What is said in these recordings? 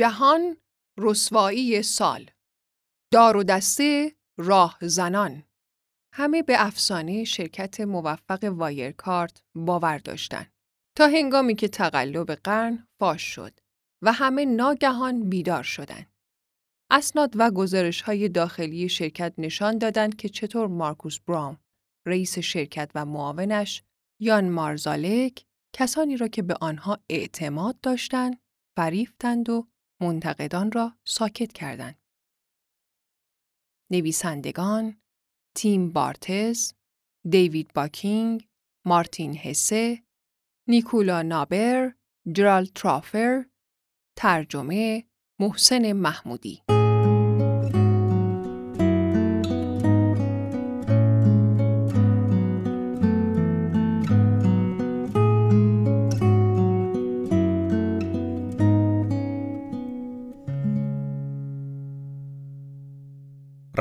جهان رسوایی سال دار و دسته راه زنان همه به افسانه شرکت موفق وایرکارت باور داشتند تا هنگامی که تقلب قرن فاش شد و همه ناگهان بیدار شدند. اسناد و گزارش های داخلی شرکت نشان دادند که چطور مارکوس براون، رئیس شرکت و معاونش یان مارزالک کسانی را که به آنها اعتماد داشتند فریفتند و منتقدان را ساکت کردند. نویسندگان تیم بارتز، دیوید باکینگ، مارتین هسه، نیکولا نابر، جرال ترافر، ترجمه محسن محمودی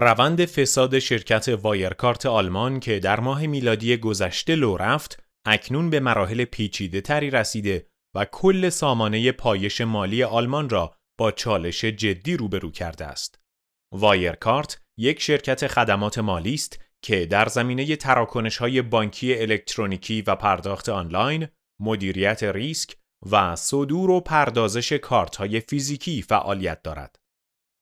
روند فساد شرکت وایرکارد آلمان که در ماه میلادی گذشته لو رفت اکنون به مراحل پیچیده تری رسیده و کل سامانه پایش مالی آلمان را با چالش جدی روبرو کرده است. وایرکارد یک شرکت خدمات مالی است که در زمینه تراکنش های بانکی الکترونیکی و پرداخت آنلاین، مدیریت ریسک و صدور و پردازش کارت های فیزیکی فعالیت دارد.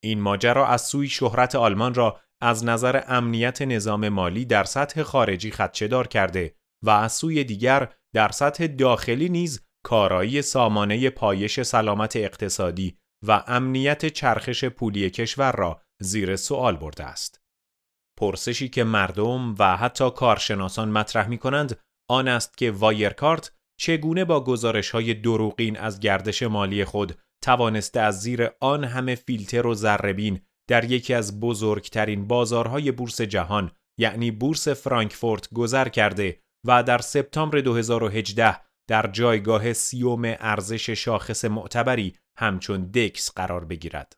این ماجرا از سوی شهرت آلمان را از نظر امنیت نظام مالی در سطح خارجی خدشدار کرده و از سوی دیگر در سطح داخلی نیز کارایی سامانه پایش سلامت اقتصادی و امنیت چرخش پولی کشور را زیر سوال برده است. پرسشی که مردم و حتی کارشناسان مطرح می کنند آن است که وایرکارت چگونه با گزارش های دروغین از گردش مالی خود توانسته از زیر آن همه فیلتر و ذره‌بین در یکی از بزرگترین بازارهای بورس جهان یعنی بورس فرانکفورت گذر کرده و در سپتامبر 2018 در جایگاه سی‌ام ارزش شاخص معتبری همچون دکس قرار بگیرد.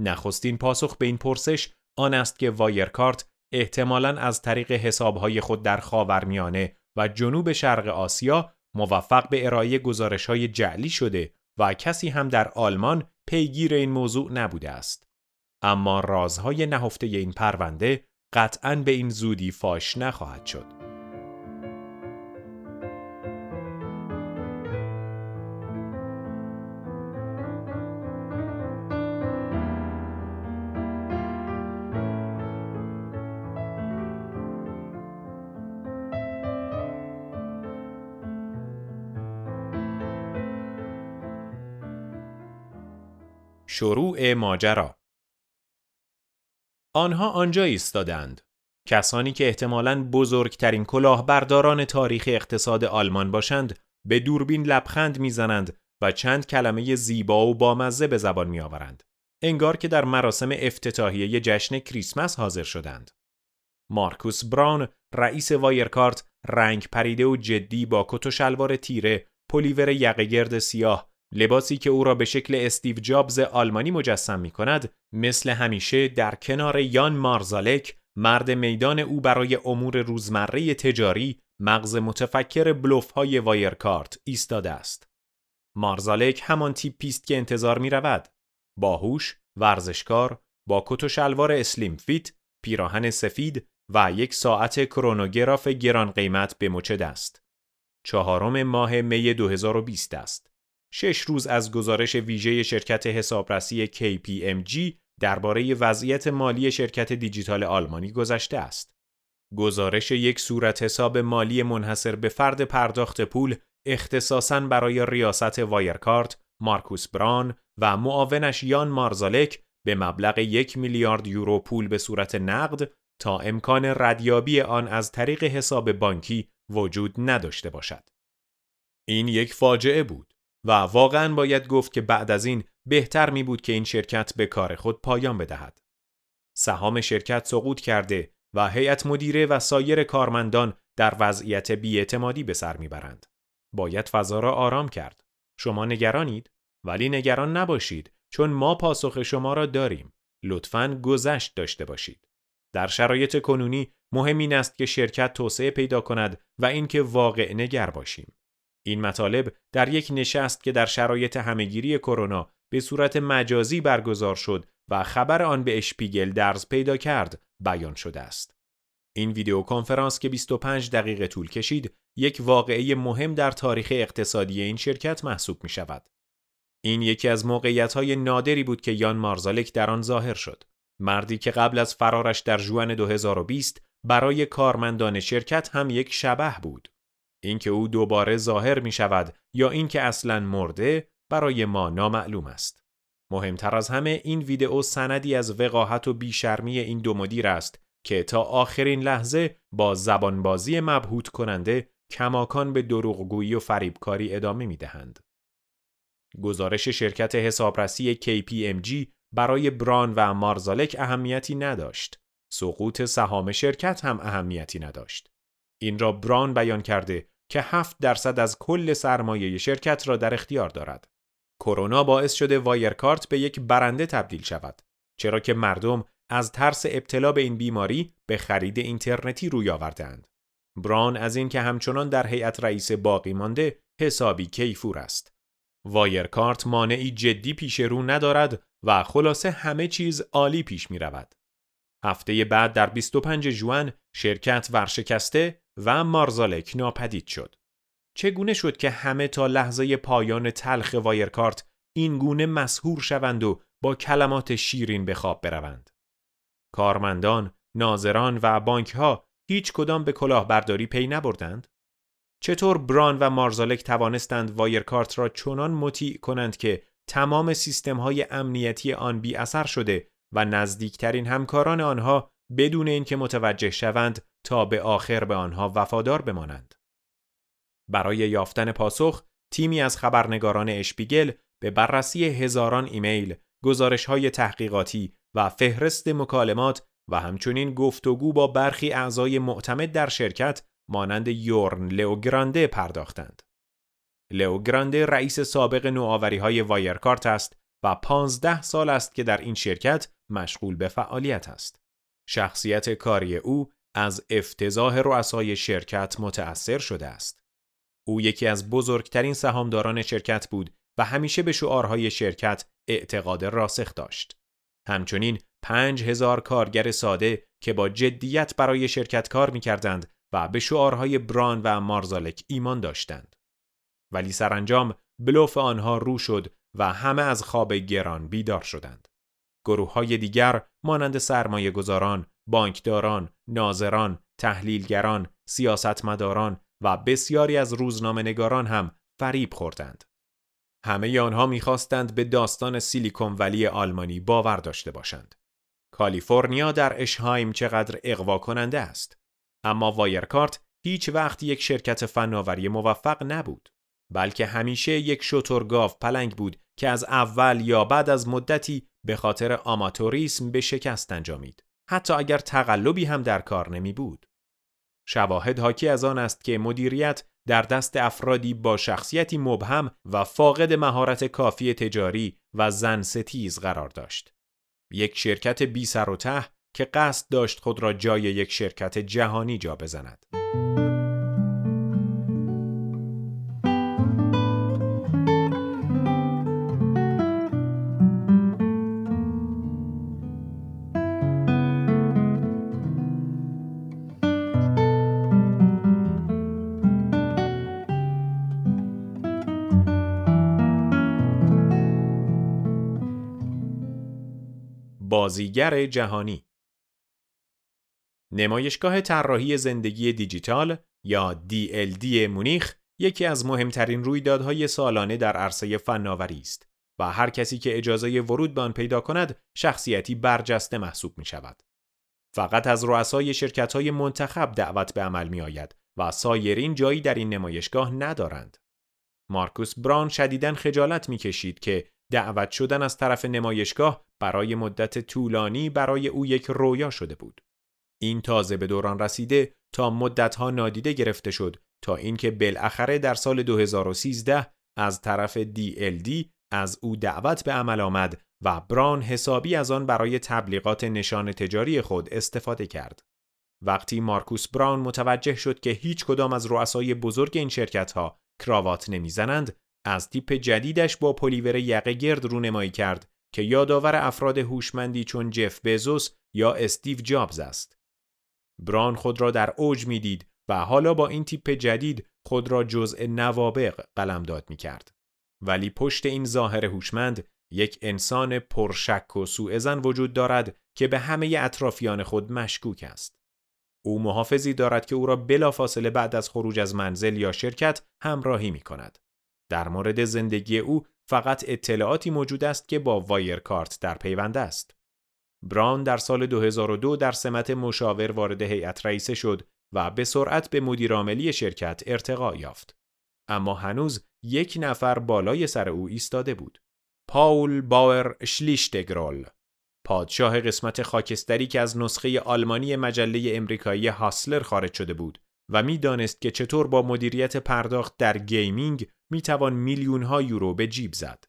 نخستین پاسخ به این پرسش آن است که وایرکارد احتمالاً از طریق حسابهای خود در خاورمیانه و جنوب شرق آسیا موفق به ارائه گزارش های جعلی شده و کسی هم در آلمان پیگیر این موضوع نبوده است. اما رازهای نهفته این پرونده قطعا به این زودی فاش نخواهد شد. شروع ماجرا. آنها آنجا ایستادند. کسانی که احتمالاً بزرگترین کلاهبرداران تاریخ اقتصاد آلمان باشند به دوربین لبخند می‌زنند و چند کلمه زیبا و بامزه به زبان میآورند. انگار که در مراسم افتتاحیه جشن کریسمس حاضر شدند. مارکوس براون رئیس وایرکارد رنگ پریده و جدی با کت و شلوار تیره پلیور یقه گرد سیاه لباسی که او را به شکل استیو جابز آلمانی مجسم می کند مثل همیشه در کنار یان مارزالک مرد میدان او برای امور روزمره تجاری مغز متفکر بلوف های وایرکارد ایستاده است. مارزالک همان تیپیست که انتظار می رود. باهوش، ورزشکار، با کت و شلوار slim fit، پیراهن سفید و یک ساعت کرونوگراف گران قیمت به مچ است. چهارم ماه می 2020 است. شش روز از گزارش ویژه شرکت حسابرسی KPMG درباره وضعیت مالی شرکت دیجیتال آلمانی گذشته است. گزارش یک صورت حساب مالی منحصر به فرد پرداخت پول اختصاصاً برای ریاست وایرکارت، مارکوس بران و معاونش یان مارزالک به مبلغ یک میلیارد یورو پول به صورت نقد تا امکان ردیابی آن از طریق حساب بانکی وجود نداشته باشد. این یک فاجعه بود. و واقعا باید گفت که بعد از این بهتر می بود که این شرکت به کار خود پایان بدهد. سهام شرکت سقوط کرده و هیئت مدیره و سایر کارمندان در وضعیت بیاعتمادی به سر می‌برند. باید فضا را آرام کرد. شما نگرانید ولی نگران نباشید چون ما پاسخ شما را داریم. لطفاً گذشت داشته باشید. در شرایط کنونی مهم این است که شرکت توسعه پیدا کند و اینکه واقع نگر باشیم. این مطالب در یک نشست که در شرایط همهگیری کرونا به صورت مجازی برگزار شد و خبر آن به اشپیگل درز پیدا کرد بیان شده است. این ویدیو کنفرانس که 25 دقیقه طول کشید یک واقعه مهم در تاریخ اقتصادی این شرکت محسوب می شود. این یکی از موقعیت های نادری بود که یان مارزالک در آن ظاهر شد. مردی که قبل از فرارش در جوان 2020 برای کارمندان شرکت هم یک شبه بود. اینکه او دوباره ظاهر می شود یا اینکه اصلا مرده برای ما نامعلوم است. مهمتر از همه این ویدئو سندی از وقاحت و بیشرمی این دو مدیر است که تا آخرین لحظه با زبانبازی مبهوت کننده کماکان به دروغگویی و فریبکاری ادامه می دهند. گزارش شرکت حسابرسی KPMG برای بران و مارزالک اهمیتی نداشت. سقوط سهام شرکت هم اهمیتی نداشت. این را بران بیان کرده که 7 درصد از کل سرمایه شرکت را در اختیار دارد. کرونا باعث شده وایرکارت به یک برنده تبدیل شود چرا که مردم از ترس ابتلا به این بیماری به خرید اینترنتی روی آوردند. بران از این که همچنان در هیئت رئیس باقی مانده حسابی کیفور است. وایرکارد مانعی جدی پیش رو ندارد و خلاصه همه چیز عالی پیش می رود. هفته بعد در 25 ژوئن شرکت ورشکسته و مارزالک ناپدید شد. چگونه شد که همه تا لحظه پایان تلخ وایرکارد این گونه مسحور شوند و با کلمات شیرین به خواب بروند؟ کارمندان، ناظران و بانک ها هیچ کدام به کلاهبرداری پی نبردند؟ چطور بران و مارزالک توانستند وایرکارت را چنان مطیع کنند که تمام سیستم های امنیتی آن بی اثر شده و نزدیکترین همکاران آنها بدون اینکه متوجه شوند تا به آخر به آنها وفادار بمانند. برای یافتن پاسخ، تیمی از خبرنگاران اشپیگل به بررسی هزاران ایمیل، گزارش های تحقیقاتی و فهرست مکالمات و همچنین گفتگو با برخی اعضای معتمد در شرکت مانند یورن لئوگرانده پرداختند. لئوگرانده رئیس سابق نوآوری های وایرکارت است و 15 سال است که در این شرکت مشغول به فعالیت است. شخصیت کاری او از افتضاح رؤسای شرکت متأثر شده است. او یکی از بزرگترین سهامداران شرکت بود و همیشه به شعارهای شرکت اعتقاد راسخ داشت. همچنین پنج هزار کارگر ساده که با جدیت برای شرکت کار می کردند و به شعارهای بران و مارزالک ایمان داشتند. ولی سرانجام بلوف آنها رو شد و همه از خواب گران بیدار شدند. گروه های دیگر مانند سرمایه گذاران، بانکداران، ناظران، تحلیلگران، سیاستمداران و بسیاری از روزنامه نگاران هم فریب خوردند. همه آنها می‌خواستند به داستان سیلیکون ولی آلمانی باور داشته باشند. کالیفرنیا در اشهایم چقدر اقوا کننده است. اما وایرکارد هیچ وقت یک شرکت فناوری موفق نبود. بلکه همیشه یک شترگاو پلنگ بود که از اول یا بعد از مدتی به خاطر آماتوریسم به شکست انجامید. حتی اگر تقلبی هم در کار نمی بود. شواهد حاکی از آن است که مدیریت در دست افرادی با شخصیتی مبهم و فاقد مهارت کافی تجاری و زن ستیز قرار داشت. یک شرکت بی سر و ته که قصد داشت خود را جای یک شرکت جهانی جا بزند. بازیگر جهانی نمایشگاه طراحی زندگی دیجیتال یا DLD مونیخ یکی از مهمترین رویدادهای سالانه در عرصه فناوری است و هر کسی که اجازه ورود به آن پیدا کند شخصیتی برجسته محسوب می شود. فقط از رؤسای شرکت های منتخب دعوت به عمل می آید و سایرین جایی در این نمایشگاه ندارند. مارکوس بران شدیداً خجالت می کشید که دعوت شدن از طرف نمایشگاه برای مدت طولانی برای او یک رویا شده بود. این تازه به دوران رسیده تا مدتها نادیده گرفته شد تا اینکه بالاخره در سال 2013 از طرف DLD از او دعوت به عمل آمد و بران حسابی از آن برای تبلیغات نشان تجاری خود استفاده کرد. وقتی مارکوس براون متوجه شد که هیچ کدام از رؤسای بزرگ این شرکت ها کراوات نمی‌زنند از تیپ جدیدش با پلیور یقه گرد رونمایی کرد که یادآور افراد هوشمندی چون جف بزوس یا استیو جابز است. بران خود را در اوج می‌دید و حالا با این تیپ جدید خود را جزء نوابق قلمداد می کرد. ولی پشت این ظاهر هوشمند یک انسان پرشک و سوء وجود دارد که به همه اطرافیان خود مشکوک است. او محافظی دارد که او را بلافاصله بعد از خروج از منزل یا شرکت همراهی می کند. در مورد زندگی او فقط اطلاعاتی موجود است که با وایر کارت در پیوند است. بران در سال 2002 در سمت مشاور وارد هیئت رئیسه شد و به سرعت به مدیرعاملی شرکت ارتقا یافت. اما هنوز یک نفر بالای سر او ایستاده بود. پاول باور شلیشتگرول پادشاه قسمت خاکستری که از نسخه آلمانی مجله امریکایی هاسلر خارج شده بود و می‌دانست که چطور با مدیریت پرداخت در gaming می‌توان میلیون ها یورو به جیب زد.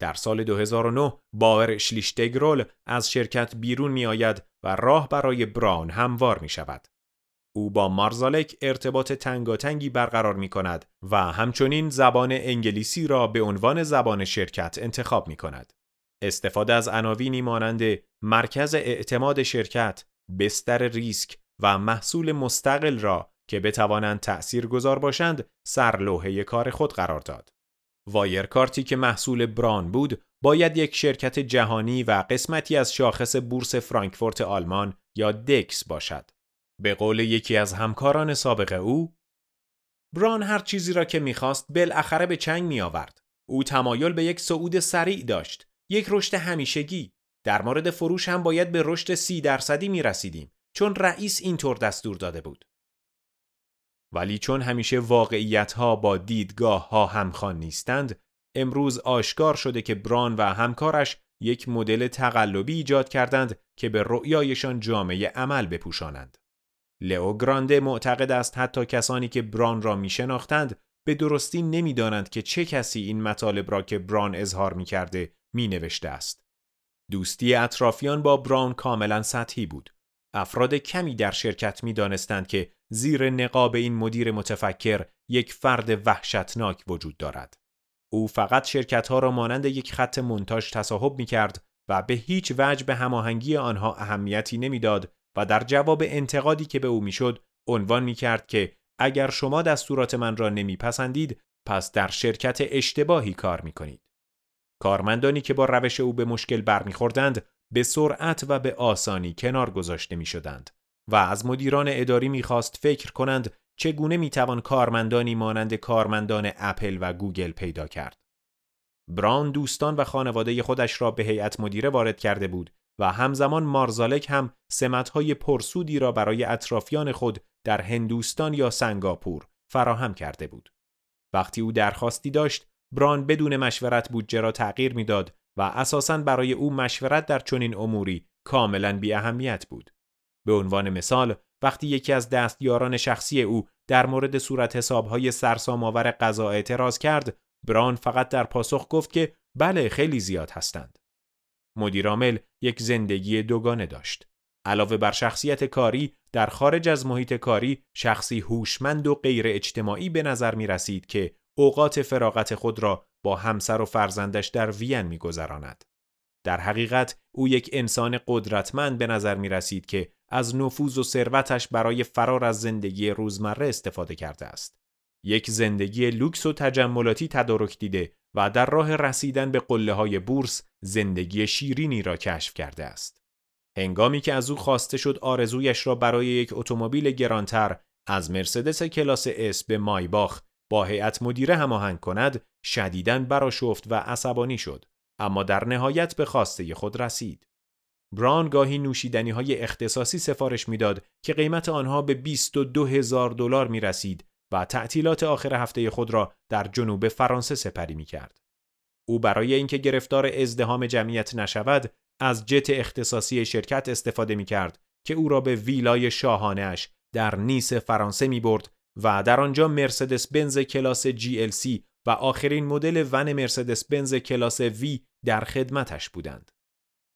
در سال 2009 باوئر شلیشتگرول از شرکت بیرون می آید و راه برای براون هموار می شود. او با مارزالک ارتباط تنگاتنگی برقرار می کند و همچنین زبان انگلیسی را به عنوان زبان شرکت انتخاب می کند. استفاده از عناوینی مانند مرکز اعتماد شرکت، بستر ریسک و محصول مستقل را که بتوانند تأثیر گذار باشند سرلوحه کار خود قرار داد. وایرکارتی که محصول بران بود باید یک شرکت جهانی و قسمتی از شاخص بورس فرانکفورت آلمان یا دکس باشد. به قول یکی از همکاران سابق او بران هر چیزی را که می‌خواست بالاخره به چنگ می آورد. او تمایل به یک صعود سریع داشت یک رشد همیشگی در مورد فروش هم باید به رشد سی درصدی می رسیدیم چون رئیس اینطور دستور داده بود. ولی چون همیشه واقعیت ها با دیدگاه ها همخوان نیستند امروز آشکار شده که بران و همکارش یک مدل تقلبی ایجاد کردند که به رؤیایشان جامعه عمل بپوشانند. لئو گرانده معتقد است حتی کسانی که بران را می شناختند به درستی نمی‌دانند که چه کسی این مطالب را که بران اظهار می کرده می است. دوستی اطرافیان با براون کاملا سطحی بود. افراد کمی در شرکت می دانستند که زیر نقاب این مدیر متفکر یک فرد وحشتناک وجود دارد. او فقط شرکت ها را مانند یک خط منتاج تصاحب می کرد و به هیچ وجه به هماهنگی آنها اهمیتی نمی‌داد و در جواب انتقادی که به او می‌شد عنوان می کرد که اگر شما دستورات من را نمیپسندید پس در شرکت اشتباهی کار می کنید. کارمندانی که با روش او به مشکل برمیخوردند به سرعت و به آسانی کنار گذاشته می شدند و از مدیران اداری می‌خواست فکر کنند چگونه می‌توان کارمندانی مانند کارمندان اپل و گوگل پیدا کرد. بران دوستان و خانواده خودش را به هیئت مدیره وارد کرده بود و همزمان مارزالک هم سمتهای پرسودی را برای اطرافیان خود در هندوستان یا سنگاپور فراهم کرده بود. وقتی او درخواستی داشت بران بدون مشورت بودجه را تغییر می‌داد و اساساً برای او مشورت در چنین اموری کاملا بی اهمیت بود. به عنوان مثال وقتی یکی از دستیاران شخصی او در مورد صورت حسابهای سرسام‌آور قضا اعتراض کرد، بران فقط در پاسخ گفت که بله خیلی زیاد هستند. مدیرعامل یک زندگی دوگانه داشت. علاوه بر شخصیت کاری در خارج از محیط کاری شخصی هوشمند و غیر اجتماعی به نظر می رسید که اوقات فراغت خود را با همسر و فرزندش در وین میگذراند. در حقیقت او یک انسان قدرتمند به نظر می رسید که از نفوذ و ثروتش برای فرار از زندگی روزمره استفاده کرده است. یک زندگی لوکس و تجملاتی تدارک دیده و در راه رسیدن به قله های بورس زندگی شیرینی را کشف کرده است. هنگامی که از او خواسته شد آرزویش را برای یک اتومبیل گرانتر از مرسدس کلاس اس به مایباخ با هیئت مدیره هماهنگ کند شدیداً براشفت و عصبانی شد اما در نهایت به خواسته خود رسید بران گاهی نوشیدنی های اختصاصی سفارش می‌داد که قیمت آنها به 22 هزار دلار می رسید و تعطیلات آخر هفته خود را در جنوب فرانسه سپری می کرد. او برای اینکه گرفتار ازدهام جمعیت نشود از جت اختصاصی شرکت استفاده می کرد که او را به ویلای شاهانش در نیس فرانسه می برد و در آنجا مرسدس بنز کلاس GLC و آخرین مدل ون مرسدس بنز کلاس V در خدمتش بودند.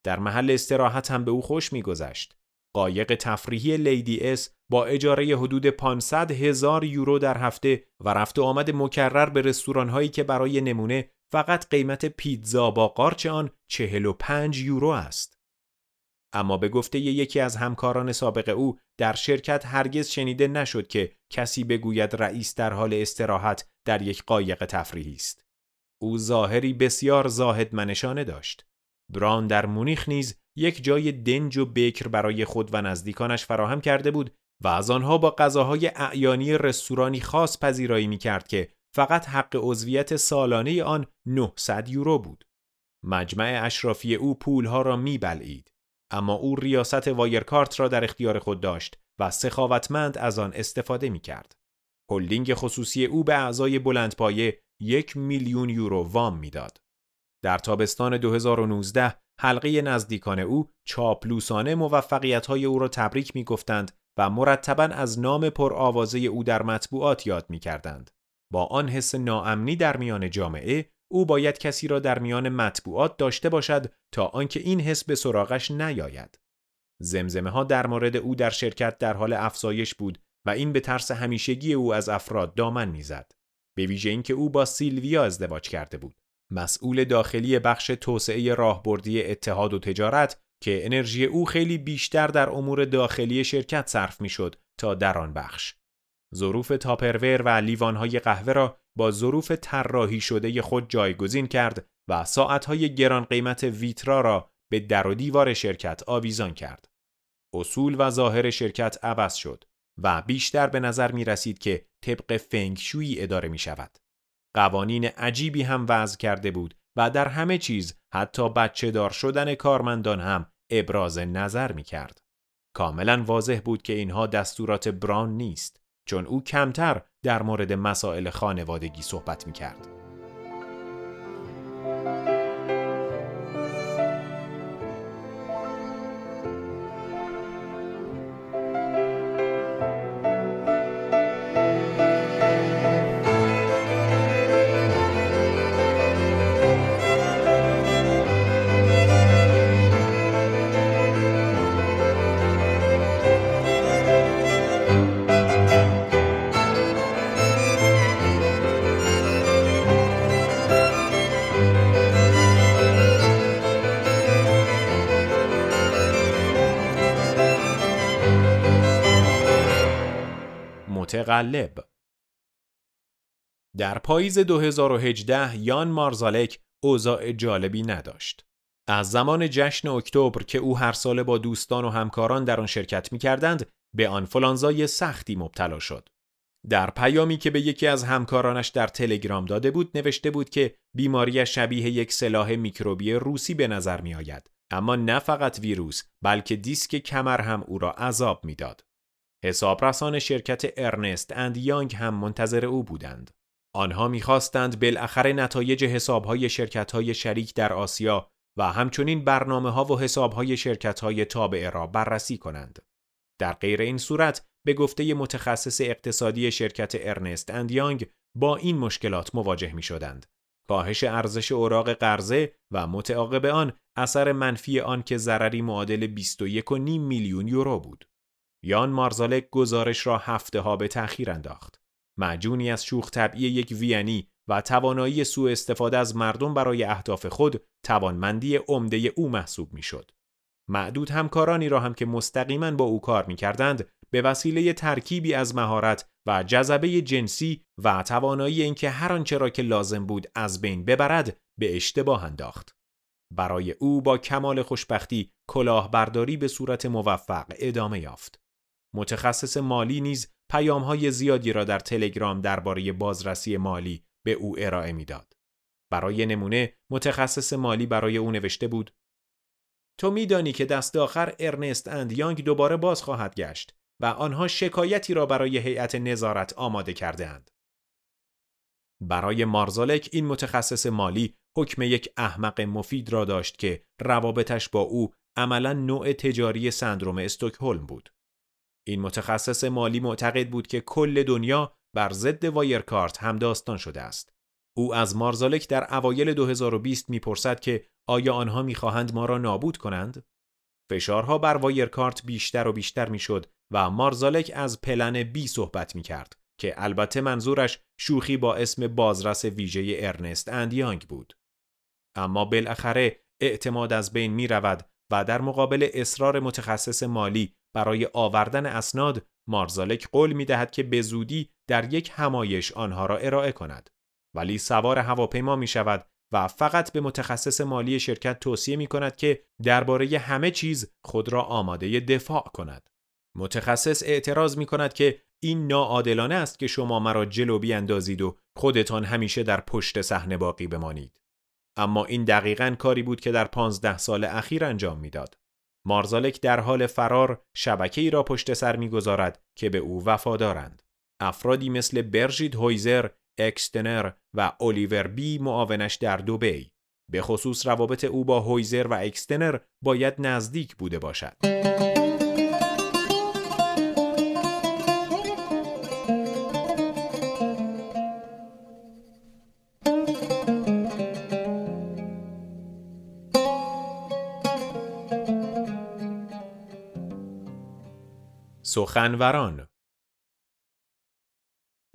در محل استراحت هم به او خوش میگذشت. قایق تفریحی لیدی اس با اجاره حدود 500 هزار یورو در هفته و رفت و آمد مکرر به رستوران هایی که برای نمونه فقط قیمت پیتزا با قارچ آن 45 یورو است. اما به گفته یکی از همکاران سابق او در شرکت هرگز شنیده نشد که کسی بگوید رئیس در حال استراحت در یک قایق تفریحی است. او ظاهری بسیار زاهد منشانه داشت. بران در مونیخ نیز یک جای دنج و بکر برای خود و نزدیکانش فراهم کرده بود و از آنها با غذاهای اعیانی رستورانی خاص پذیرایی می کرد که فقط حق عضویت سالانه آن 900 یورو بود. مجمع اشرافی او پولها را می بلعید. اما او ریاست وایرکارت را در اختیار خود داشت و سخاوتمند از آن استفاده می کرد. هلدینگ خصوصی او به اعضای بلندپایه یک میلیون یورو وام می‌داد. در تابستان 2019 حلقه نزدیکان او چاپلوسانه موفقیت های او را تبریک می گفتند و مرتبا از نام پرآوازه او در مطبوعات یاد می کردند. با آن حس ناامنی در میان جامعه او باید کسی را در میان مطبوعات داشته باشد تا آنکه این حس به سراغش نیاید. زمزمه ها در مورد او در شرکت در حال افزایش بود و این به ترس همیشگی او از افراد دامن می‌زد. به ویژه اینکه او با سیلویا ازدواج کرده بود. مسئول داخلی بخش توسعه راهبردی اتحاد و تجارت که انرژی او خیلی بیشتر در امور داخلی شرکت صرف می‌شد تا در آن بخش. ظروف تاپرور و لیوانهای قهوه را با ظروف طراحی شده خود جایگزین کرد و ساعتهای گران قیمت ویترا را به در و دیوار شرکت آویزان کرد. اصول و ظاهر شرکت عوض شد و بیشتر به نظر می رسید که طبق فنگشویی اداره می شود. قوانین عجیبی هم وضع کرده بود و در همه چیز حتی بچه دار شدن کارمندان هم ابراز نظر می کرد. کاملا واضح بود که اینها دستورات بران نیست چون او کمتر در مورد مسائل خانوادگی صحبت می کرد. متقلب در پاییز 2018 یان مارزالک اوضاع جالبی نداشت. از زمان جشن اکتبر که او هر ساله با دوستان و همکاران در آن شرکت می کردند به آنفولانزای سختی مبتلا شد. در پیامی که به یکی از همکارانش در تلگرام داده بود نوشته بود که بیماری شبیه یک سلاح میکروبی روسی به نظر می آید. اما نه فقط ویروس بلکه دیسک کمر هم او را عذاب می‌داد. حسابرسان شرکت ارنست اند یانگ هم منتظر او بودند. آنها می‌خواستند بالاخره نتایج حسابهای شرکتهای شریک در آسیا و همچنین برنامه ها و حسابهای شرکتهای تابعه را بررسی کنند. در غیر این صورت به گفته متخصص اقتصادی شرکت ارنست اند یانگ با این مشکلات مواجه می شدند. کاهش ارزش اوراق قرضه و متعاقب آن اثر منفی آن که ضرری معادل 21.5 میلیون یورو بود. یان مارزالک گزارش را هفته ها به تأخیر انداخت. معجونی از شوخ طبعی یک وینی و توانایی سوء استفاده از مردم برای اهداف خود توانمندی عمده او محسوب می‌شد. معدود همکارانی را هم که مستقیما با او کار می کردند به وسیله ترکیبی از مهارت و جذبه جنسی و توانایی اینکه هر آنچه را که لازم بود از بین ببرد به اشتباه انداخت. برای او با کمال خوشبختی کلاهبرداری به صورت موفق ادامه یافت. متخصص مالی نیز پیامهای زیادی را در تلگرام درباره بازرسی مالی به او ارائه می‌داد. برای نمونه متخصص مالی برای او نوشته بود تو میدانی که دست آخر ارنست اند یانگ دوباره باز خواهد گشت و آنها شکایتی را برای هیئت نظارت آماده کرده اند. برای مارزالک این متخصص مالی حکم یک احمق مفید را داشت که روابطش با او عملا نوع تجاری سندروم استکهلم بود. این متخصص مالی معتقد بود که کل دنیا بر ضد وایرکارت هم داستان شده است. او از مارزالک در اوایل 2020 می‌پرسد که آیا آنها می‌خواهند ما را نابود کنند؟ فشارها بر وایرکارت بیشتر و بیشتر می‌شد و مارزالک از plan B صحبت می کرد که البته منظورش شوخی با اسم بازرس ویژه ارنست اندیانگ بود. اما بالاخره اعتماد از بین می رود و در مقابل اصرار متخصص مالی برای آوردن اسناد مارزالک قول می دهد که به زودی در یک همایش آنها را ارائه کند. ولی سوار هواپیما می شود و فقط به متخصص مالی شرکت توصیه می کند که درباره همه چیز خود را آماده دفاع کند. متخصص اعتراض می کند که این ناعادلانه است که شما مرا جلو بیاندازید و خودتان همیشه در پشت صحنه باقی بمانید. اما این دقیقا کاری بود که در پانزده سال اخیر انجام می‌داد. مارزالک در حال فرار شبکه ای را پشت سر می‌گذارد که به او وفادارند. افرادی مثل برژید هویزر، اکستنر و الیور بی معاونش در دوبی. به خصوص روابط او با هویزر و اکستنر باید نزدیک بوده باشد. سخنوران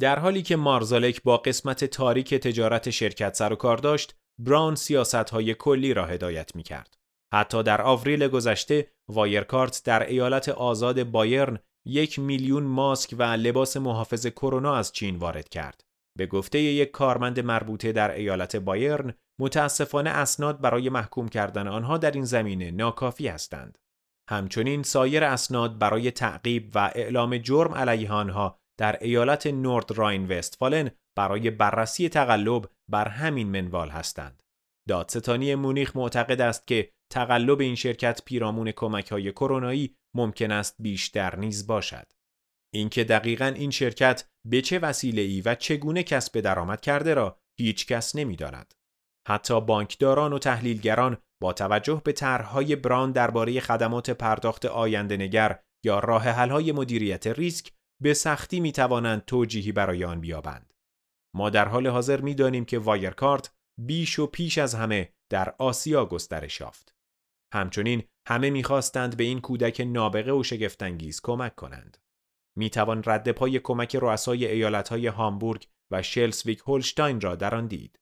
در حالی که مارزالک با قسمت تاریک تجارت شرکت سر و کار داشت، براون سیاست های کلی را هدایت می کرد. حتی در آوریل گذشته وایرکارت در ایالت آزاد بایرن یک میلیون ماسک و لباس محافظ کرونا از چین وارد کرد. به گفته یک کارمند مربوطه در ایالت بایرن، متاسفانه اسناد برای محکوم کردن آنها در این زمینه ناکافی هستند. همچنین سایر اسناد برای تعقیب و اعلام جرم علیه آنها در ایالت نورد راین وستفالن برای بررسی تقلب بر همین منوال هستند. دادستانی مونیخ معتقد است که تقلب این شرکت پیرامون کمک های کرونایی ممکن است بیشتر نیز باشد. اینکه دقیقا این شرکت به چه وسیله ای و چگونه کسب درآمد کرده را هیچ کس نمی‌داند. حتی بانکداران و تحلیلگران با توجه به طرحهای بران درباره خدمات پرداخت آینده نگر یا راه حل‌های مدیریت ریسک به سختی می توانند توجیهی برای آن بیابند. ما در حال حاضر می دانیم که وایرکارت بیش و پیش از همه در آسیا گسترش یافت. همچنین همه می‌خواستند به این کودک نابغه و شگفتانگیز کمک کنند. می توان رد پای کمک رؤسای ایالتهای هامبورگ و شلسویک هولشتاین را در آن دید.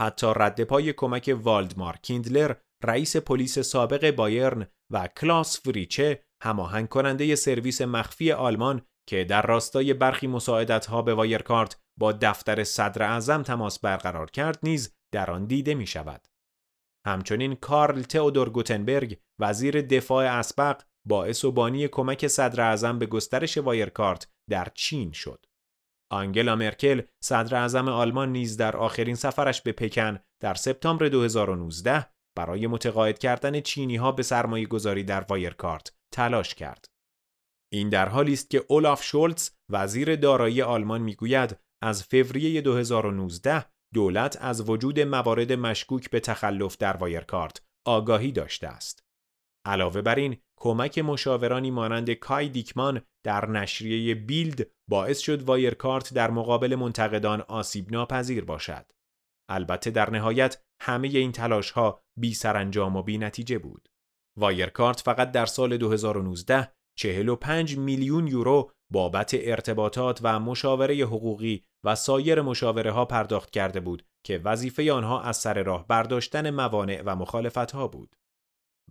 حتی رد پای کمک والدمار کیندلر رئیس پلیس سابق بایرن و کلاس فریچه هماهنگ کننده سرویس مخفی آلمان که در راستای برخی مساعدتها به وایرکارت با دفتر صدر اعظم تماس برقرار کرد نیز در آن دیده می شود. همچنین کارل تئودور گوتنبرگ وزیر دفاع اسبق باعث و بانی کمک صدر اعظم به گسترش وایرکارت در چین شد. آنگلا مرکل صدر اعظم آلمان نیز در آخرین سفرش به پکن در سپتامبر 2019 برای متقاعد کردن چینی ها به سرمایه گذاری در وایرکارت تلاش کرد. این در حالی است که اولاف شولتز وزیر دارایی آلمان می‌گوید از فوریه 2019 دولت از وجود موارد مشکوک به تخلف در وایرکارت آگاهی داشته است. علاوه بر این کمک مشاورانی مانند کای دیکمان در نشریه بیلد باعث شد وایرکارت در مقابل منتقدان آسیب ناپذیر باشد. البته در نهایت همه این تلاش ها بی سرانجام و بی نتیجه بود. وایرکارت فقط در سال 2019 45 میلیون یورو بابت ارتباطات و مشاوره حقوقی و سایر مشاوره ها پرداخت کرده بود که وظیفه آنها از سر راه برداشتن موانع و مخالفت ها بود.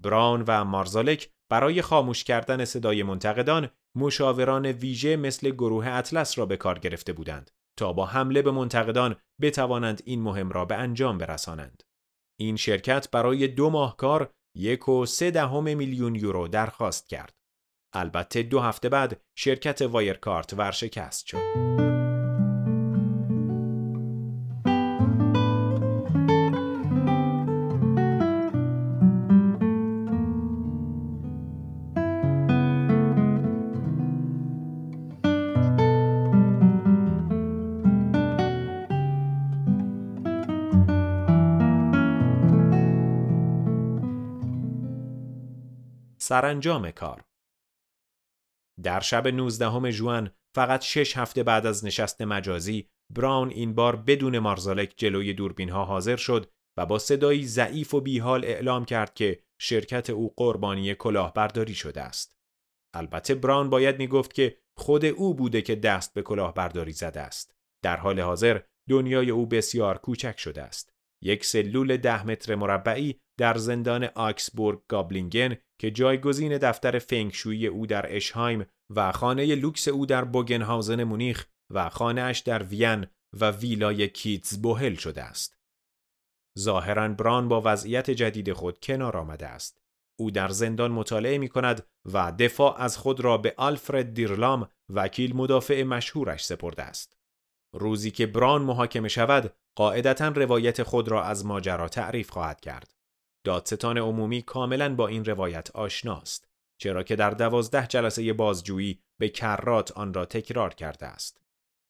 براون و مارزالک برای خاموش کردن صدای منتقدان مشاوران ویژه مثل گروه اطلس را به کار گرفته بودند تا با حمله به منتقدان بتوانند این مهم را به انجام برسانند. این شرکت برای دو ماه کار یک و سه دهم میلیون یورو درخواست کرد. البته دو هفته بعد شرکت وایرکارت ورشکست شد. سرانجام کار در شب 19 ژوئن فقط شش هفته بعد از نشست مجازی براون این بار بدون مارزالک جلوی دوربین ها حاضر شد و با صدایی ضعیف و بیحال اعلام کرد که شرکت او قربانی کلاهبرداری شده است. البته بران باید می گفت که خود او بوده که دست به کلاهبرداری زده است. در حال حاضر دنیای او بسیار کوچک شده است. یک سلول ده متر مربعی در زندان آکسبورگ گابلینگن که جایگزین دفتر فنگشویی او در اشهایم و خانه لوکس او در بوگنهاوزن مونیخ و خانهاش در وین و ویلای کیتز بوهل شده است. ظاهرا بران با وضعیت جدید خود کنار آمده است. او در زندان مطالعه می کند و دفاع از خود را به آلفرد دیرلام وکیل مدافع مشهورش سپرده است. روزی که بران محاکمه شود، قاعدتا روایت خود را از ماجرا تعریف خواهد کرد. دادستان عمومی کاملا با این روایت آشناست چرا که در دوازده جلسه بازجویی به کرات آن را تکرار کرده است.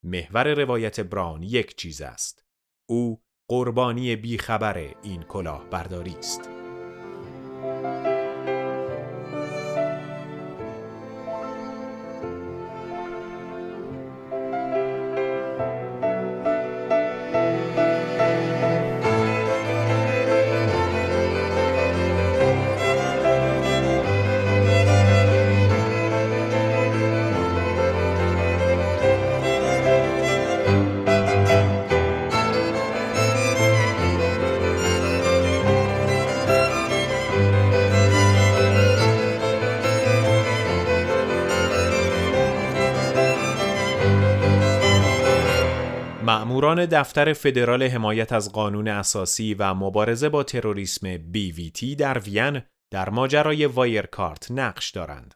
محور روایت بران یک چیز است. او قربانی بیخبر این کلاه برداری است. مأموران دفتر فدرال حمایت از قانون اساسی و مبارزه با تروریسم BVT در وین در ماجرای وایرکارت نقش دارند.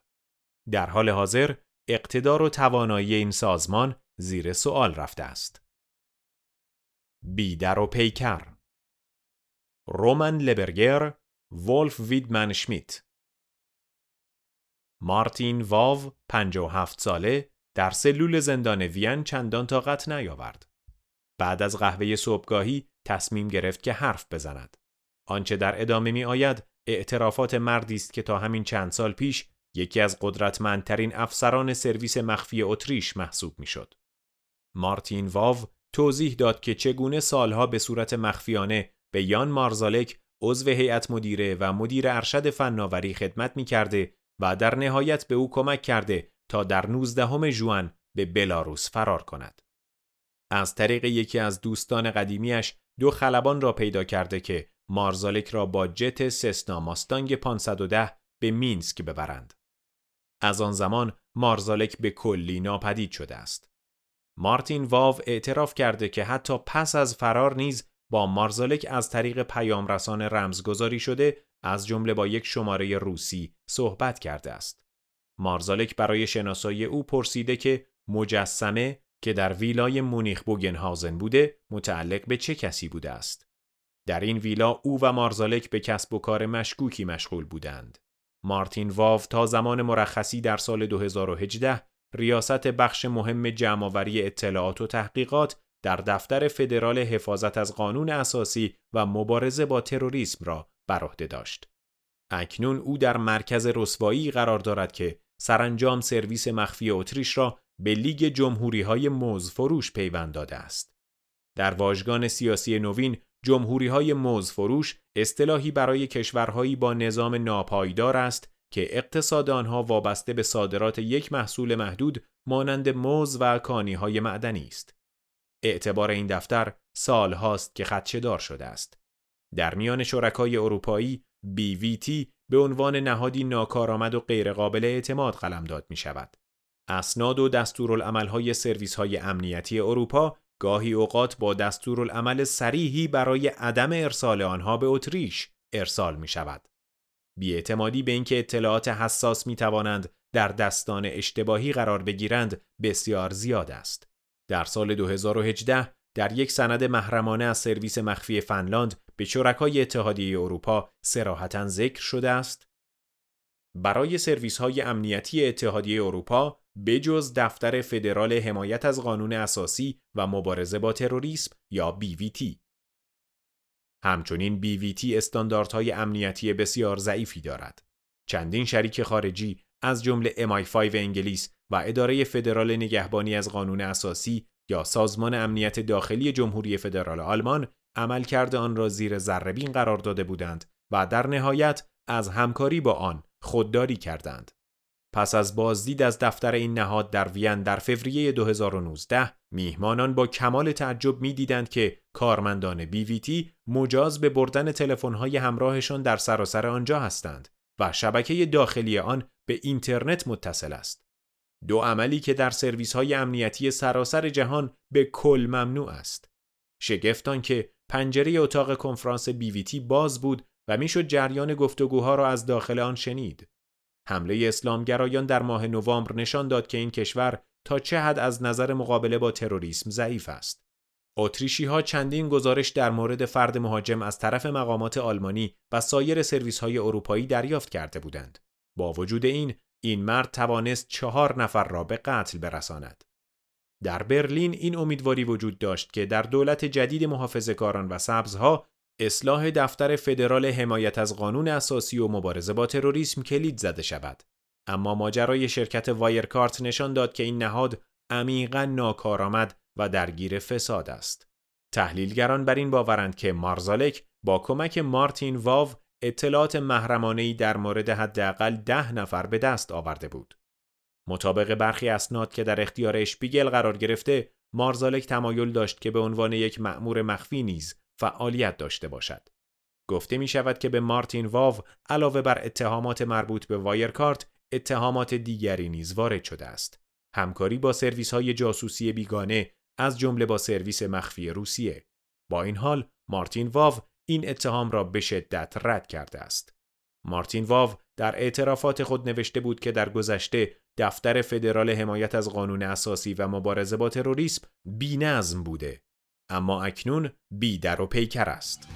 در حال حاضر اقتدار و توانایی این سازمان زیر سوال رفته است. بیدر و پیکر رومن لبرگر ولف ویدمن شمیت مارتین واو 57 ساله در سلول زندان وین چندان طاقت نیاورد. بعد از قهوه صبحگاهی تصمیم گرفت که حرف بزند. آنچه در ادامه می آید اعترافات مردی است که تا همین چند سال پیش یکی از قدرتمندترین افسران سرویس مخفی اتریش محسوب می شد. مارتین واو توضیح داد که چگونه سالها به صورت مخفیانه به یان مارزالک عضو هیئت مدیره و مدیر ارشد فناوری خدمت می کرده و در نهایت به او کمک کرده تا در 19 ژوئن به بلاروس فرار کند. از طریق یکی از دوستان قدیمیش دو خلبان را پیدا کرده که مارزالک را با جت سسنا ماستانگ 510 به مینسک ببرند. از آن زمان مارزالک به کلی ناپدید شده است. مارتین واو اعتراف کرده که حتی پس از فرار نیز با مارزالک از طریق پیام رسان رمزگذاری شده از جمله با یک شماره روسی صحبت کرده است. مارزالک برای شناسایی او پرسیده که مجسمه که در ویلای مونیخ بوگنهازن بوده متعلق به چه کسی بوده است. در این ویلا او و مارزالک به کسب و کار مشکوکی مشغول بودند. مارتین واو تا زمان مرخصی در سال 2018 ریاست بخش مهم جمعآوری اطلاعات و تحقیقات در دفتر فدرال حفاظت از قانون اساسی و مبارزه با تروریسم را بر عهده داشت. اکنون او در مرکز رسوایی قرار دارد که سرانجام سرویس مخفی اتریش را به لیگ جمهوری های موز فروش پیوند داده است. در واژگان سیاسی نوین جمهوری های موز فروش اصطلاحی برای کشورهایی با نظام ناپایدار است که اقتصاد آنها وابسته به صادرات یک محصول محدود مانند موز و کانی های معدنی است. اعتبار این دفتر سال هاست که خدشدار شده است. در میان شرکای اروپایی BVT به عنوان نهادی ناکارآمد و غیرقابل اعتماد قلمداد می شود. اسناد و دستورالعملهای سرویس های امنیتی اروپا گاهی اوقات با دستورالعمل سریحی برای عدم ارسال آنها به اتریش ارسال می شود. بیاعتمادی به اینکه اطلاعات حساس می توانند در دستان اشتباهی قرار بگیرند بسیار زیاد است. در سال 2018 در یک سند محرمانه از سرویس مخفی فنلاند به شرکای اتحادیه اروپا سراحتا ذکر شده است برای سرویس های امنیتی اتحادیه اروپا بجز دفتر فدرال حمایت از قانون اساسی و مبارزه با تروریسم یا BVT. همچنین BVT استانداردهای امنیتی بسیار ضعیفی دارد. چندین شریک خارجی از جمله MI5 انگلیس و اداره فدرال نگهبانی از قانون اساسی یا سازمان امنیت داخلی جمهوری فدرال آلمان عملکرد آن را زیر ذرهبین قرار داده بودند و در نهایت از همکاری با آن خودداری کردند. پس از بازدید از دفتر این نهاد در وین در فوریه 2019 میهمانان با کمال تعجب می‌دیدند که کارمندان بیویتی مجاز به بردن تلفن‌های همراهشان در سراسر آنجا هستند و شبکه داخلی آن به اینترنت متصل است. دو عملی که در سرویس های امنیتی سراسر جهان به کل ممنوع است. شگفتان که پنجره اتاق کنفرانس بیویتی باز بود و می‌شد جریان گفتگوها را از داخل آن شنید. حمله اسلامگرایان در ماه نوامبر نشان داد که این کشور تا چه حد از نظر مقابله با تروریسم ضعیف است. اتریشی ها چندین گزارش در مورد فرد مهاجم از طرف مقامات آلمانی و سایر سرویس های اروپایی دریافت کرده بودند. با وجود این، این مرد توانست چهار نفر را به قتل برساند. در برلین این امیدواری وجود داشت که در دولت جدید محافظه‌کاران و سبزها اصلاح دفتر فدرال حمایت از قانون اساسی و مبارزه با تروریسم کلید زده شود. اما ماجرای شرکت وایرکارت نشان داد که این نهاد عمیقا ناکارآمد و درگیر فساد است. تحلیلگران بر این باورند که مارزالک با کمک مارتین واو اطلاعات محرمانه‌ای در مورد حداقل ده نفر به دست آورده بود. مطابق برخی اسناد که در اختیار اشپیگل قرار گرفته، مارزالک تمایل داشت که به عنوان یک مأمور مخفی نیز فعالیت داشته باشد. گفته می شود که به مارتین واو علاوه بر اتهامات مربوط به وایرکارت اتهامات دیگری نیز وارد شده است. همکاری با سرویس های جاسوسی بیگانه از جمله با سرویس مخفی روسیه. با این حال مارتین واو این اتهام را به شدت رد کرده است. مارتین واو در اعترافات خود نوشته بود که در گذشته دفتر فدرال حمایت از قانون اساسی و مبارزه با تروریسم بینظم بوده اما اکنون بی در و پیکر است.